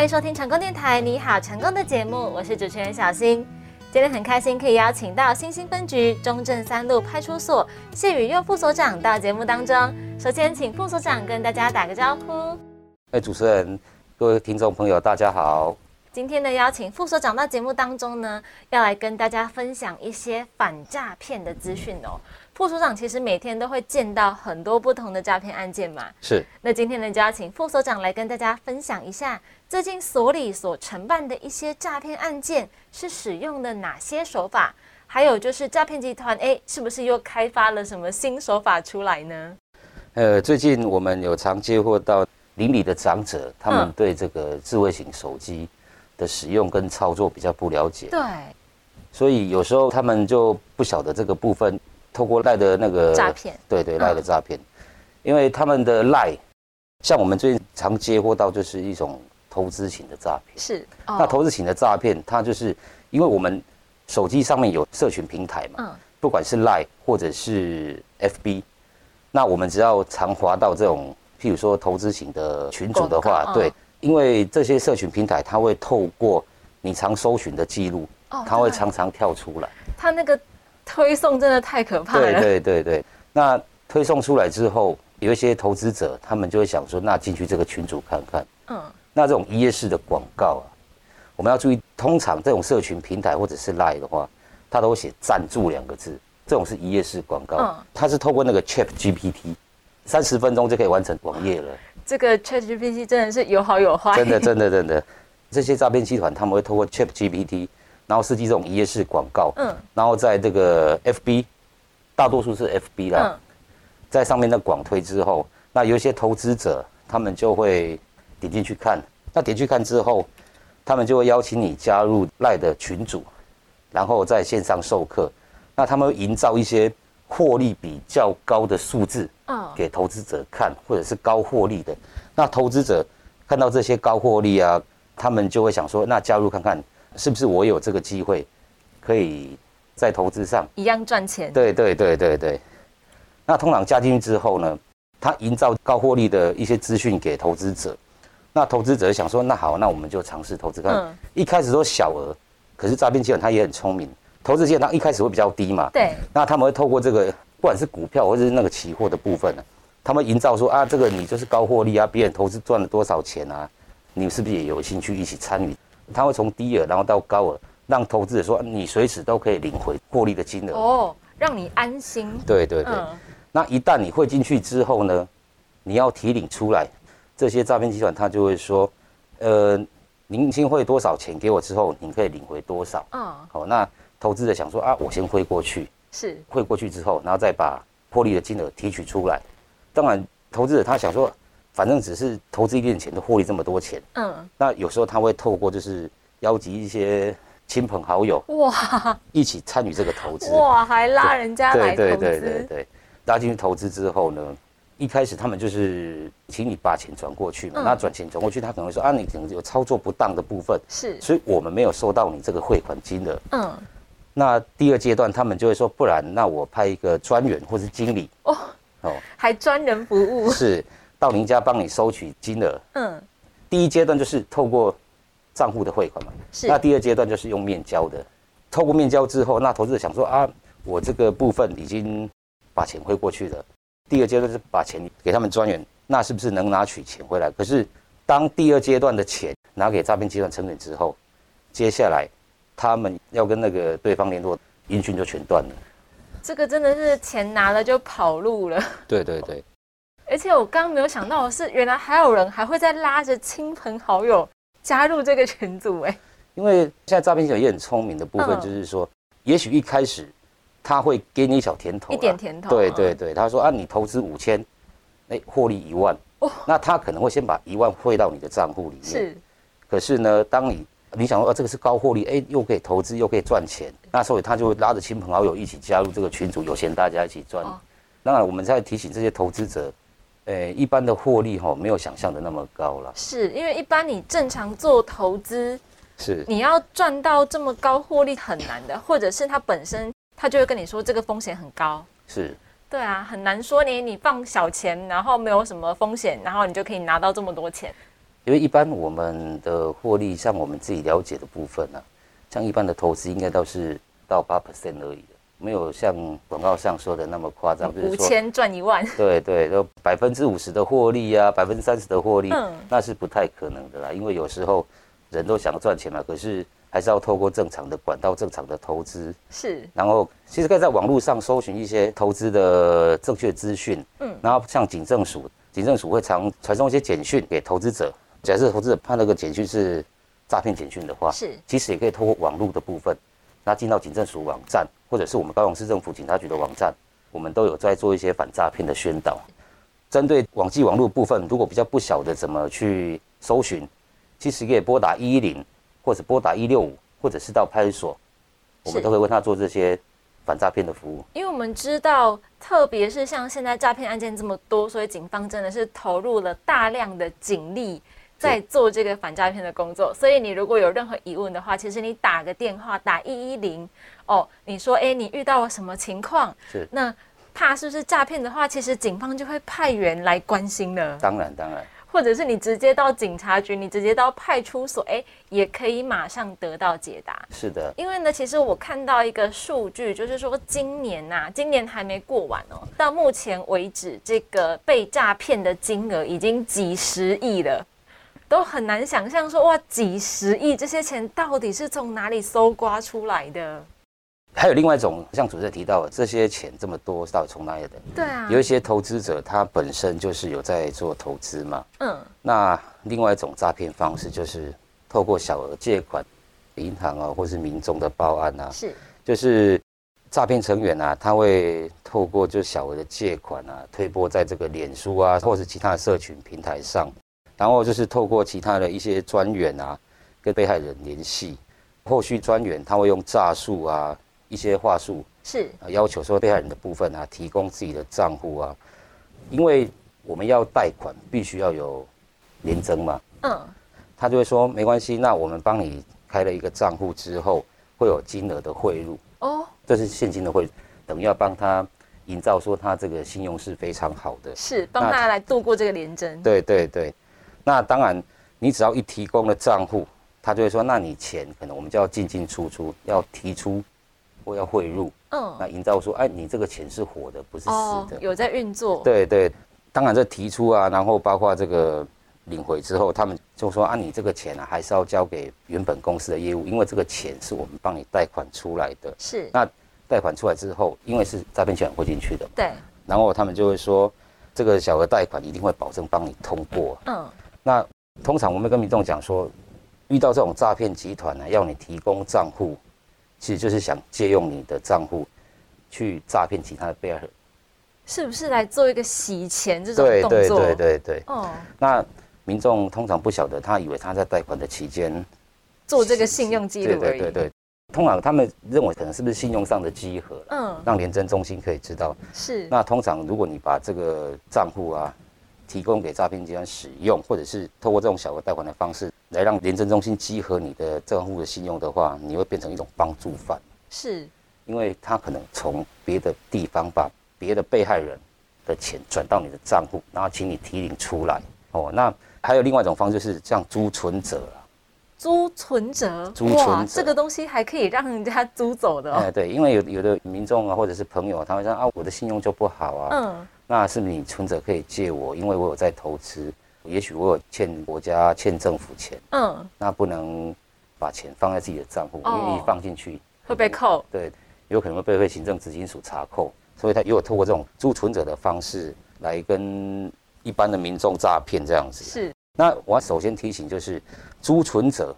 欢迎收听成功电台，你好，成功的节目，我是主持人小新。今天很开心可以邀请到新兴分局中正三路派出所谢宇佑副所长到节目当中。首先，请副所长跟大家打个招呼。哎，主持人，各位听众朋友，大家好。今天呢，邀请副所长到节目当中呢，要来跟大家分享一些反诈骗的资讯哦。副所长其实每天都会见到很多不同的诈骗案件嘛。是。那今天呢，就要请副所长来跟大家分享一下。最近所里所承办的一些诈骗案件是使用的哪些手法？还有就是诈骗集团哎，是不是又开发了什么新手法出来呢？呃，最近我们有常接获到邻里的长者，他们对这个智慧型手机的使用跟操作比较不了解。对。所以有时候他们就不晓得这个部分，透过赖的那个诈骗，对对赖的诈骗，因为他们的赖，像我们最近常接获到就是一种。投资型的诈骗。是，那投资型的诈骗，它就是因为我们手机上面有社群平台嘛，嗯，不管是 Line 或者是 FB，那我们只要常滑到这种，譬如说投资型的群组的话，对，因为这些社群平台，它会透过你常搜寻的记录，它会常常跳出来。它那个推送真的太可怕了。对对对对，那推送出来之后，有一些投资者，他们就会想说，那进去这个群组看看，嗯。那这种一页式的广告啊，我们要注意，通常这种社群平台或者是 Line 的话，它都会写赞助两个字，这种是一页式广告，嗯它是透过那个 Chat GPT，三十分钟就可以完成网页了。这个 Chat GPT 真的是有好有坏。真的真的真的，这些诈骗集团他们会透过 Chat GPT，然后设计这种一页式广告，嗯，然后在这个 FB，大多数是 FB 啦，在上面的广推之后，那有一些投资者他们就会。点进去看，那点去看之后，他们就会邀请你加入赖的群组，然后在线上授课。那他们会营造一些获利比较高的数字，给投资者看，或者是高获利的。那投资者看到这些高获利啊，他们就会想说，那加入看看，是不是我有这个机会，可以在投资上一样赚钱？对对对对对。那通常加进去之后呢，他营造高获利的一些资讯给投资者。那投资者想说，那好，那我们就尝试投资看。一开始都小额，可是诈骗集团他也很聪明，投资集团他一开始会比较低嘛。对。那他们会透过这个，不管是股票或者是那个期货的部分呢，他们营造说啊，这个你就是高获利啊，别人投资赚了多少钱啊，你是不是也有兴趣一起参与？他会从低额然后到高额，让投资者说你随时都可以领回获利的金额。哦，让你安心。对对对。那一旦你汇进去之后呢，你要提领出来。这些诈骗集团他就会说，呃，您先汇多少钱给我之后，你可以领回多少。嗯，好，那投资者想说啊，我先汇过去，是汇过去之后，然后再把获利的金额提取出来。当然，投资者他想说，反正只是投资一点钱，都获利这么多钱。嗯，那有时候他会透过就是邀集一些亲朋好友，哇，一起参与这个投资。哇，还拉人家来投资。对对对对对，拉进去投资之后呢？一开始他们就是请你把钱转过去嘛，那转钱转过去，他可能会说啊，你可能有操作不当的部分，是，所以我们没有收到你这个汇款金额。嗯，那第二阶段他们就会说，不然那我派一个专员或是经理哦哦，还专人服务，是到您家帮你收取金额。嗯，第一阶段就是透过账户的汇款嘛，是，那第二阶段就是用面交的，透过面交之后，那投资者想说啊，我这个部分已经把钱汇过去了。第二阶段是把钱给他们专员，那是不是能拿取钱回来？可是当第二阶段的钱拿给诈骗集团成员之后，接下来他们要跟那个对方联络，音讯就全断了。这个真的是钱拿了就跑路了。对对对。而且我刚刚没有想到的是，原来还有人还会再拉着亲朋好友加入这个群组哎。因为现在诈骗集团也很聪明的部分，就是说，也许一开始。他会给你小甜头，一点甜头。对对对，他说啊，你投资五千，哎，获利一万，哦，那他可能会先把一万汇到你的账户里面。是。可是呢，当你你想说，啊，这个是高获利，哎，又可以投资，又可以赚钱，那所以他就会拉着亲朋好友一起加入这个群组，有钱大家一起赚。当然，我们在提醒这些投资者，诶，一般的获利哈，没有想象的那么高了。是因为一般你正常做投资，是你要赚到这么高获利很难的，或者是它本身。他就会跟你说这个风险很高，是，对啊，很难说你你放小钱，然后没有什么风险，然后你就可以拿到这么多钱。因为一般我们的获利，像我们自己了解的部分呢，像一般的投资应该都是到八 percent 而已的，没有像广告上说的那么夸张，五千赚一万。对对，都百分之五十的获利啊，百分之三十的获利，那是不太可能的啦。因为有时候人都想赚钱嘛，可是还是要透过正常的管道、正常的投资。是。然后其实可以在网络上搜寻一些投资的正确资讯。嗯。然后像警政署，警政署会常传送一些简讯给投资者。假设投资者判那个简讯是诈骗简讯的话，是，其实也可以透过网络的部分，那进到警政署网站，或者是我们高雄市政府警察局的网站，我们都有在做一些反诈骗的宣导。针对网际网络部分，如果比较不晓得怎么去搜寻，其实可以拨打一一零，或者拨打一六五，或者是到派出所，我们都会为他做这些反诈骗的服务。因为我们知道，特别是像现在诈骗案件这么多，所以警方真的是投入了大量的警力。在做这个反诈骗的工作，所以你如果有任何疑问的话，其实你打个电话打一一零哦，你说哎，你遇到了什么情况？是那怕是不是诈骗的话，其实警方就会派员来关心了。当然当然，或者是你直接到警察局，你直接到派出所，哎，也可以马上得到解答。是的，因为呢，其实我看到一个数据，就是说今年呐，今年还没过完哦，到目前为止，这个被诈骗的金额已经几十亿了。都很难想象说哇，几十亿这些钱到底是从哪里搜刮出来的？还有另外一种，像主持人提到的，这些钱这么多，到底从哪里的？对啊，有一些投资者他本身就是有在做投资嘛。嗯。那另外一种诈骗方式就是透过小额借款，银行啊，或是民众的报案啊，是，就是诈骗成员啊，他会透过就小额的借款啊，推波在这个脸书啊，或是其他的社群平台上。然后就是透过其他的一些专员啊，跟被害人联系，后续专员他会用诈术啊，一些话术是。要求说被害人的部分啊，提供自己的账户啊，因为我们要贷款必须要有廉征嘛，嗯，他就会说没关系，那我们帮你开了一个账户之后，会有金额的汇入哦，这是现金的汇，等于要帮他营造说他这个信用是非常好的，是帮他来度过这个廉征，对对对。那当然，你只要一提供了账户，他就会说，那你钱可能我们就要进进出出，要提出或要汇入。嗯，那营造说，哎，你这个钱是活的，不是死的，有在运作。对对，当然这提出啊，然后包括这个领回之后，他们就说，啊，你这个钱啊，还是要交给原本公司的业务，因为这个钱是我们帮你贷款出来的。是。那贷款出来之后，因为是诈骗钱汇进去的。对。然后他们就会说，这个小额贷款一定会保证帮你通过。嗯。那通常我们跟民众讲说，遇到这种诈骗集团呢，要你提供账户，其实就是想借用你的账户去诈骗其他的被害人，是不是来做一个洗钱这种动作？对对对对对。哦。那民众通常不晓得，他以为他在贷款的期间做这个信用记录对对对对。通常他们认为可能是不是信用上的稽核？嗯。让廉政中心可以知道。是。那通常如果你把这个账户啊。提供给诈骗集团使用，或者是透过这种小额贷款的方式来让廉政中心集合你的账户的信用的话，你会变成一种帮助犯。是，因为他可能从别的地方把别的被害人的钱转到你的账户，然后请你提领出来。哦，那还有另外一种方式是像租存折啊。租存折，租存折。这个东西还可以让人家租走的。哎，对，因为有有的民众啊，或者是朋友，他会说啊，我的信用就不好啊。嗯。那是你存折可以借我，因为我有在投资，也许我有欠国家、欠政府钱，嗯，那不能把钱放在自己的账户，因为一放进去会被扣，对，有可能会被被行政执行署查扣，所以他有透过这种租存折的方式来跟一般的民众诈骗这样子。是，那我要首先提醒就是租存者，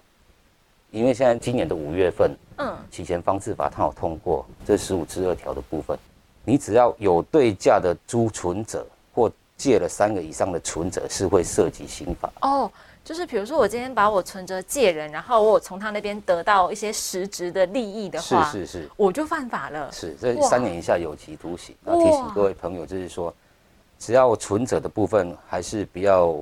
因为现在今年的五月份，嗯，洗钱方式法它有通过这十五至二条的部分。你只要有对价的租存者，或借了三个以上的存者，是会涉及刑法。哦，就是比如说我今天把我存折借人，然后我从他那边得到一些实质的利益的话，是是是，我就犯法了。是，这三年以下有期徒刑。那提醒各位朋友，就是说，只要存者的部分，还是不要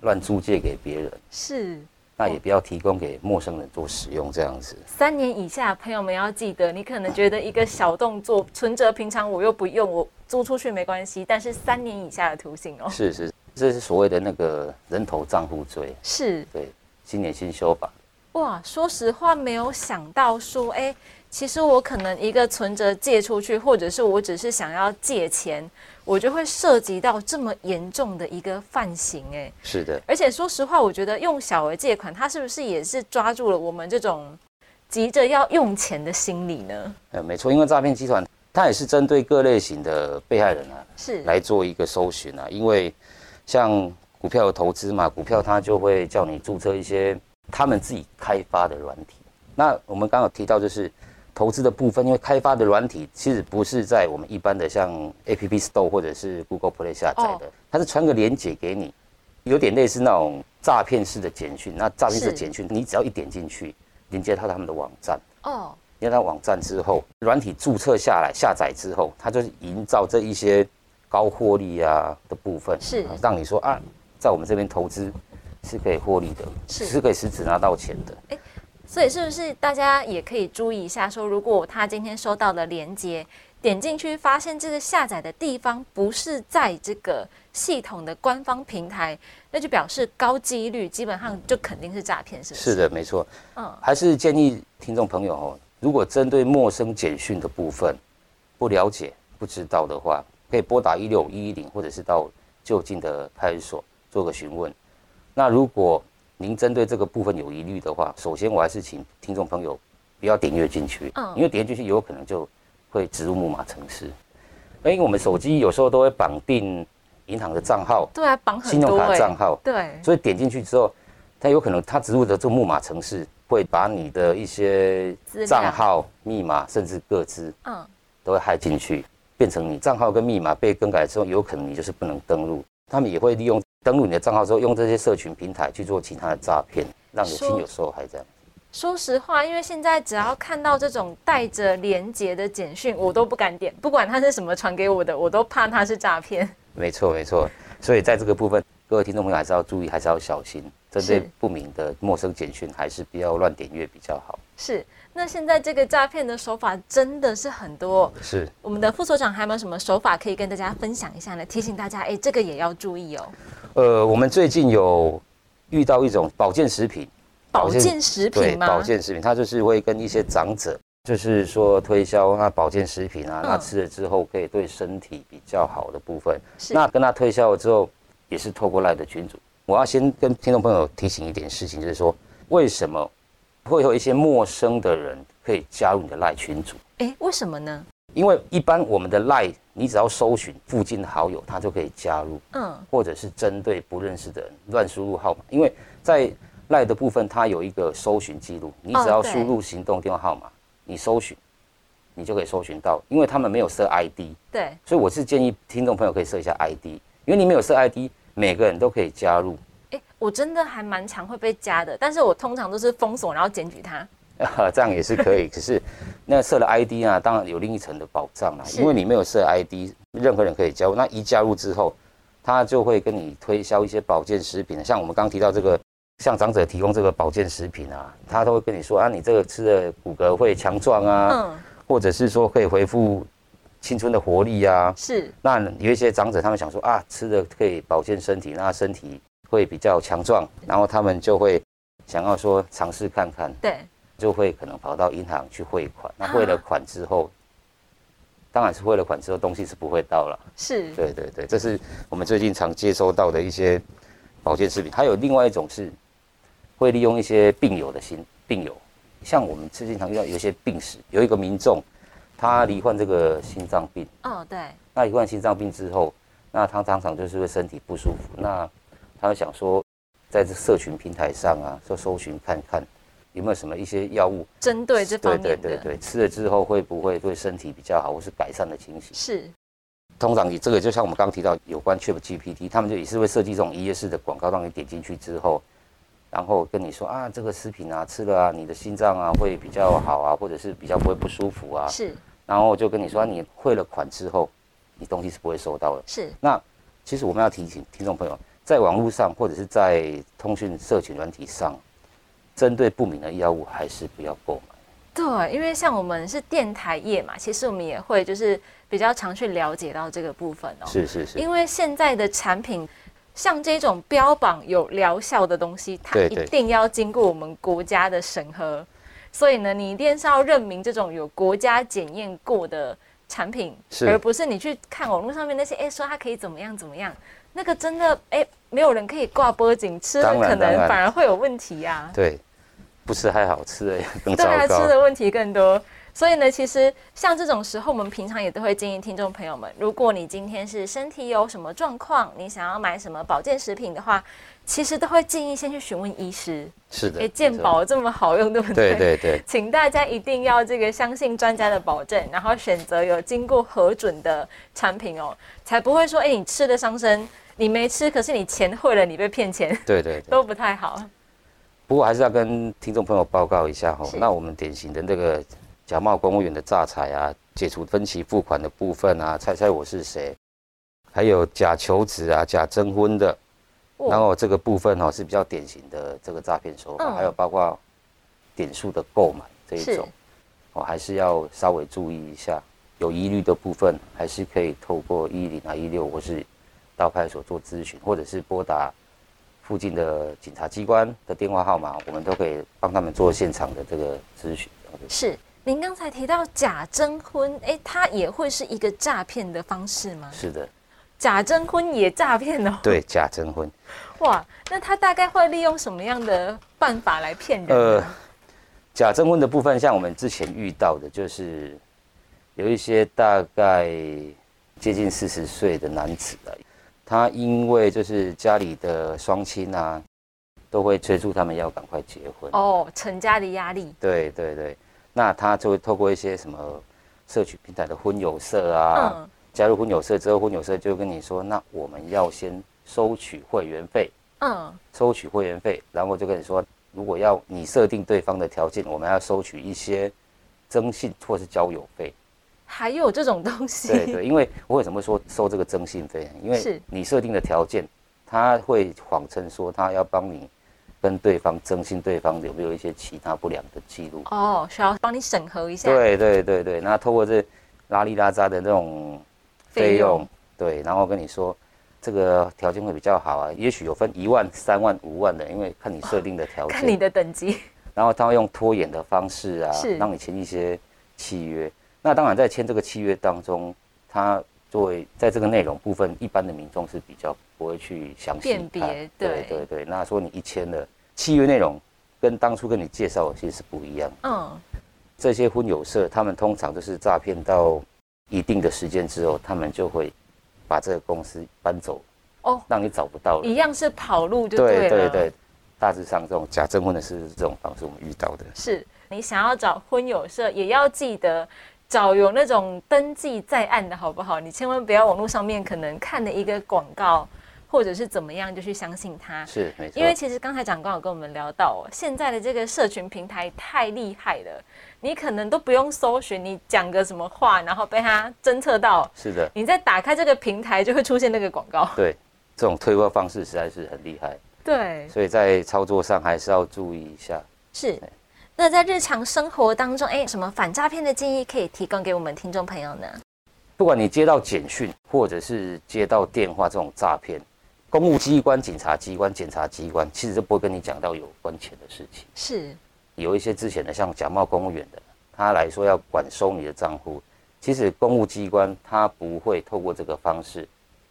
乱租借给别人。是。那也不要提供给陌生人做使用，这样子。三年以下朋友们要记得，你可能觉得一个小动作，存折平常我又不用，我租出去没关系，但是三年以下的徒刑哦。是是，这是所谓的那个人头账户罪。是，对，今年新修法。哇，说实话没有想到说，哎，其实我可能一个存折借出去，或者是我只是想要借钱，我就会涉及到这么严重的一个犯行，哎，是的。而且说实话，我觉得用小额借款，它是不是也是抓住了我们这种急着要用钱的心理呢？呃，没错，因为诈骗集团它也是针对各类型的被害人啊，是来做一个搜寻啊，因为像股票的投资嘛，股票它就会叫你注册一些。他们自己开发的软体，那我们刚刚提到就是投资的部分，因为开发的软体其实不是在我们一般的像 App Store 或者是 Google Play 下载的，它是传个链接给你，有点类似那种诈骗式的简讯。那诈骗式的简讯，你只要一点进去，连接到他们的网站，哦，连接到网站之后，软体注册下来下载之后，它就是营造这一些高获利啊的部分，是让你说啊，在我们这边投资。是可以获利的，是可以实质拿到钱的。哎，所以是不是大家也可以注意一下？说如果他今天收到了链接，点进去发现这个下载的地方不是在这个系统的官方平台，那就表示高几率，基本上就肯定是诈骗，是不是？是的，没错。嗯，还是建议听众朋友哦，如果针对陌生简讯的部分不了解、不知道的话，可以拨打一六一一零，或者是到就近的派出所做个询问。那如果您针对这个部分有疑虑的话，首先我还是请听众朋友不要点阅进去，嗯，因为点进去有可能就会植入木马程式，因为我们手机有时候都会绑定银行的账号，对啊，绑信用卡账号，对，所以点进去之后，它有可能它植入的这个木马程式会把你的一些账号、密码甚至各自，嗯，都会害进去，变成你账号跟密码被更改之后，有可能你就是不能登录，他们也会利用。登录你的账号之后，用这些社群平台去做其他的诈骗，让你亲友受害。这样。说实话，因为现在只要看到这种带着连接的简讯，我都不敢点，不管它是什么传给我的，我都怕它是诈骗。没错，没错。所以在这个部分，各位听众朋友还是要注意，还是要小心，针对不明的陌生简讯，还是不要乱点阅比较好。是。那现在这个诈骗的手法真的是很多，是我们的副所长还有没有什么手法可以跟大家分享一下呢？提醒大家，哎，这个也要注意哦。呃，我们最近有遇到一种保健食品，保健食品吗？保健食品，它就是会跟一些长者，就是说推销那保健食品啊，那吃了之后可以对身体比较好的部分。那跟他推销了之后，也是透过赖的群主。我要先跟听众朋友提醒一点事情，就是说为什么？会有一些陌生的人可以加入你的赖群组，哎，为什么呢？因为一般我们的赖，你只要搜寻附近的好友，他就可以加入，嗯，或者是针对不认识的人乱输入号码，因为在赖的部分，它有一个搜寻记录，你只要输入行动电话号码，你搜寻，你就可以搜寻到，因为他们没有设 ID，对，所以我是建议听众朋友可以设一下 ID，因为你没有设 ID，每个人都可以加入。我真的还蛮常会被加的，但是我通常都是封锁，然后检举他。这样也是可以，可是那设了 ID 啊，当然有另一层的保障啦。因为你没有设 ID，任何人可以加入。那一加入之后，他就会跟你推销一些保健食品，像我们刚提到这个，向长者提供这个保健食品啊，他都会跟你说啊，你这个吃的骨骼会强壮啊，嗯，或者是说可以恢复青春的活力啊。是。那有一些长者他们想说啊，吃的可以保健身体，那身体。会比较强壮，然后他们就会想要说尝试看看，对，就会可能跑到银行去汇款。那汇了款之后，当然是汇了款之后东西是不会到了。是，对对对，这是我们最近常接收到的一些保健食品。还有另外一种是会利用一些病友的心病友，像我们最近常遇到有一些病史，有一个民众他罹患这个心脏病。哦，对。那罹患心脏病之后。那他常常就是会身体不舒服，那他想说，在这社群平台上啊，说搜寻看看有没有什么一些药物针对这方面对对对对，吃了之后会不会对身体比较好，或是改善的情形？是。通常你这个就像我们刚刚提到有关 Chat GPT，他们就也是会设计这种一页式的广告，让你点进去之后，然后跟你说啊，这个食品啊吃了啊，你的心脏啊会比较好啊，或者是比较不会不舒服啊。是。然后就跟你说，你汇了款之后。你东西是不会收到的。是。那其实我们要提醒听众朋友，在网络上或者是在通讯社群软体上，针对不明的药物还是不要购买。对，因为像我们是电台业嘛，其实我们也会就是比较常去了解到这个部分哦。是是是。因为现在的产品像这种标榜有疗效的东西，它一定要经过我们国家的审核。所以呢，你一定是要认明这种有国家检验过的产品，而不是你去看网络上面那些，哎，说它可以怎么样怎么样，那个真的，哎，没有人可以挂脖颈吃，可能反而会有问题呀。对，不吃还好吃哎 更糟糕，吃的问题更多。所以呢，其实像这种时候，我们平常也都会建议听众朋友们，如果你今天是身体有什么状况，你想要买什么保健食品的话，其实都会建议先去询问医师。是的，健保这么好用，对不对？对对对，请大家一定要这个相信专家的保证，然后选择有经过核准的产品哦，才不会说，哎，你吃的伤身，你没吃，可是你钱汇了，你被骗钱。对对，都不太好。不过还是要跟听众朋友报告一下哈，那我们典型的那个。假冒公务员的诈财啊，解除分期付款的部分啊，猜猜我是谁？还有假求职啊，假征婚的，然后这个部分哦是比较典型的这个诈骗手法，还有包括点数的购买这一种，哦还是要稍微注意一下，有疑虑的部分还是可以透过一零啊一六或是到派出所做咨询，或者是拨打附近的警察机关的电话号码，我们都可以帮他们做现场的这个咨询。是。您刚才提到假征婚，哎，它也会是一个诈骗的方式吗？是的，假征婚也诈骗哦。对，假征婚。哇，那他大概会利用什么样的办法来骗人？呃，假征婚的部分，像我们之前遇到的，就是有一些大概接近四十岁的男子啊，他因为就是家里的双亲啊，都会催促他们要赶快结婚。哦，成家的压力。对对对。那他就会透过一些什么社区平台的婚友社啊，加入婚友社之后，婚友社就跟你说，那我们要先收取会员费，嗯，收取会员费，然后就跟你说，如果要你设定对方的条件，我们要收取一些征信或是交友费，还有这种东西？对对，因为我为什么说收这个征信费？因为你设定的条件，他会谎称说他要帮你。跟对方征信，对方有没有一些其他不良的记录？哦，需要帮你审核一下。对对对对，那透过这拉里拉扎的那种费用，对，然后跟你说这个条件会比较好啊，也许有分一万、三万、五万的，因为看你设定的条件，看你的等级。然后他会用拖延的方式啊，让你签一些契约。那当然在签这个契约当中，他作为在这个内容部分，一般的民众是比较。不会去详细辨别，对对对。那说你一签了契约内容跟当初跟你介绍的其实是不一样。嗯，这些婚友社他们通常都是诈骗到一定的时间之后，他们就会把这个公司搬走哦，让你找不到了。一样是跑路就对对对，大致上这种假证婚的是这种方式，我们遇到的。是你想要找婚友社，也要记得。找有那种登记在案的好不好？你千万不要网络上面可能看的一个广告，或者是怎么样就去相信它。是，没错。因为其实刚才长官有跟我们聊到，现在的这个社群平台太厉害了，你可能都不用搜寻，你讲个什么话，然后被他侦测到。是的。你再打开这个平台，就会出现那个广告。对，这种推播方式实在是很厉害。对。所以在操作上还是要注意一下。是。那在日常生活当中，哎，什么反诈骗的建议可以提供给我们听众朋友呢？不管你接到简讯，或者是接到电话这种诈骗，公务机关、警察机关、检察机关，其实都不会跟你讲到有关钱的事情。是，有一些之前的像假冒公务员的，他来说要管收你的账户，其实公务机关他不会透过这个方式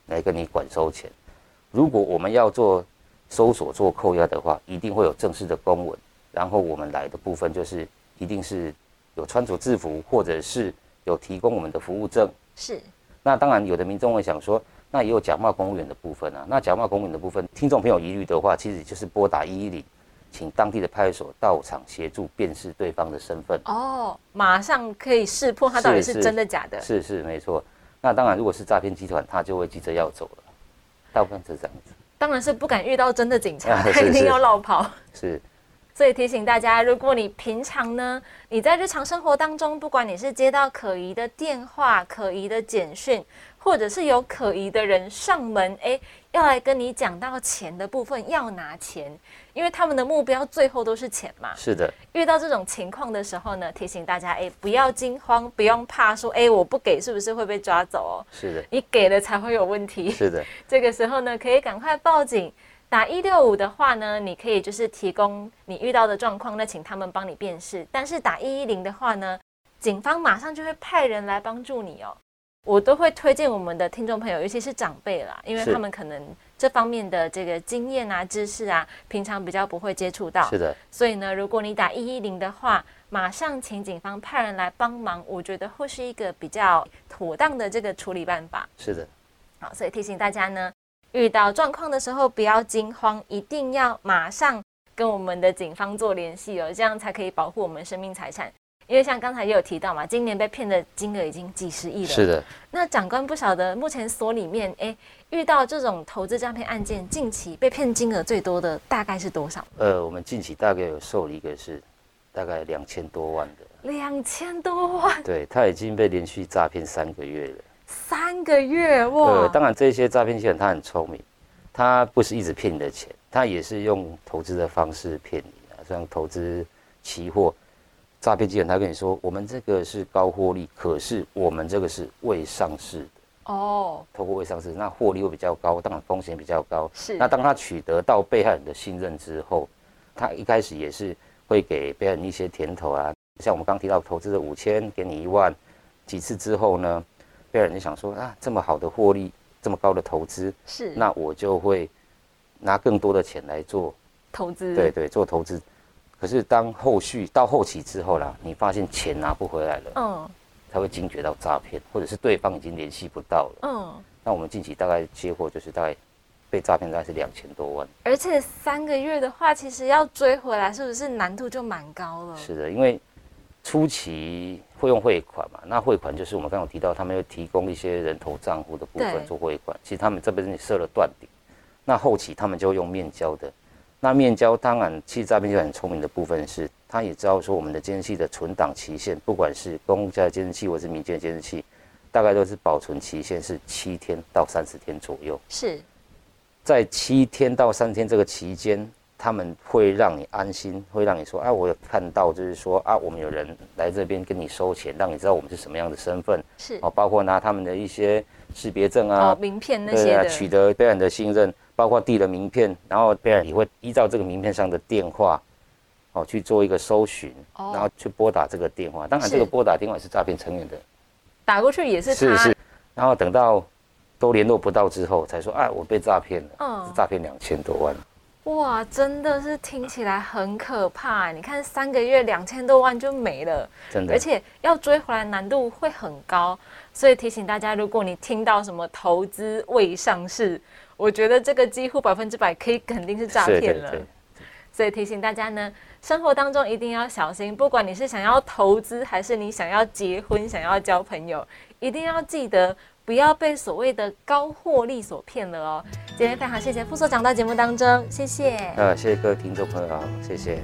来跟你管收钱。如果我们要做搜索、做扣押的话，一定会有正式的公文。然后我们来的部分就是一定是有穿着制服，或者是有提供我们的服务证。是。那当然，有的民众会想说，那也有假冒公务员的部分啊。那假冒公务员的部分，听众朋友疑虑的话，其实就是拨打一一零，请当地的派出所到场协助辨识对方的身份。哦，马上可以识破他到底是真的假的。是是没错。那当然，如果是诈骗集团，他就会急着要走了。大部分是这样子。当然是不敢遇到真的警察，他一定要绕跑。是。所以提醒大家，如果你平常呢，你在日常生活当中，不管你是接到可疑的电话、可疑的简讯，或者是有可疑的人上门，哎，要来跟你讲到钱的部分，要拿钱，因为他们的目标最后都是钱嘛。是的。遇到这种情况的时候呢，提醒大家，哎，不要惊慌，不用怕，说，哎，我不给是不是会被抓走哦？是的。你给了才会有问题。是的。这个时候呢，可以赶快报警。打一六五的话呢，你可以就是提供你遇到的状况，那请他们帮你辨识。但是打一一零的话呢，警方马上就会派人来帮助你哦。我都会推荐我们的听众朋友，尤其是长辈啦，因为他们可能这方面的这个经验啊、知识啊，平常比较不会接触到。是的。所以呢，如果你打一一零的话，马上请警方派人来帮忙，我觉得会是一个比较妥当的这个处理办法。是的。好，所以提醒大家呢。遇到状况的时候，不要惊慌，一定要马上跟我们的警方做联系哦，这样才可以保护我们生命财产。因为像刚才也有提到嘛，今年被骗的金额已经几十亿了。是的。那长官不晓得目前所里面，哎，遇到这种投资诈骗案件，近期被骗金额最多的大概是多少？呃，我们近期大概有受理一个是大概两千多万的。两千多万。对他已经被连续诈骗三个月了。三个月哇！对，当然这些诈骗集团他很聪明，他不是一直骗你的钱，他也是用投资的方式骗你啊，像投资期货，诈骗集团他跟你说，我们这个是高获利，可是我们这个是未上市的哦，透过未上市，那获利会比较高，当然风险比较高。是。那当他取得到被害人的信任之后，他一开始也是会给被害人一些甜头啊，像我们刚提到投资的五千，给你一万，几次之后呢？被人就想说啊，这么好的获利，这么高的投资，是那我就会拿更多的钱来做投资。对对，做投资。可是当后续到后期之后啦，你发现钱拿不回来了，嗯，才会惊觉到诈骗，或者是对方已经联系不到了，嗯。那我们近期大概接获就是大概被诈骗大概是两千多万，而且三个月的话，其实要追回来是不是难度就蛮高了？是的，因为初期。会用汇款嘛？那汇款就是我们刚刚提到，他们要提供一些人头账户的部分做汇款。其实他们这边你设了断点，那后期他们就用面交的。那面交当然，其实诈骗就很聪明的部分是，他也知道说我们的监视器的存档期限，不管是公家的监视器或是民间的监视器，大概都是保存期限是七天到三十天左右。是在七天到三天这个期间。他们会让你安心，会让你说，哎，我有看到，就是说啊，我们有人来这边跟你收钱，让你知道我们是什么样的身份，是。哦，包括拿他们的一些识别证啊、名片那些的，取得别人的信任，包括递了名片，然后别人也会依照这个名片上的电话，哦，去做一个搜寻，然后去拨打这个电话。当然，这个拨打电话是诈骗成员的，打过去也是是是，然后等到都联络不到之后，才说，哎，我被诈骗了，嗯，诈骗两千多万。哇，真的是听起来很可怕！你看，三个月两千多万就没了，真的，而且要追回来难度会很高。所以提醒大家，如果你听到什么投资未上市，我觉得这个几乎百分之百可以肯定是诈骗了。所以提醒大家呢，生活当中一定要小心，不管你是想要投资，还是你想要结婚、想要交朋友，一定要记得。不要被所谓的高获利所骗了哦！今天非常谢谢副所长到节目当中，谢谢。呃，谢谢各位听众朋友，谢谢。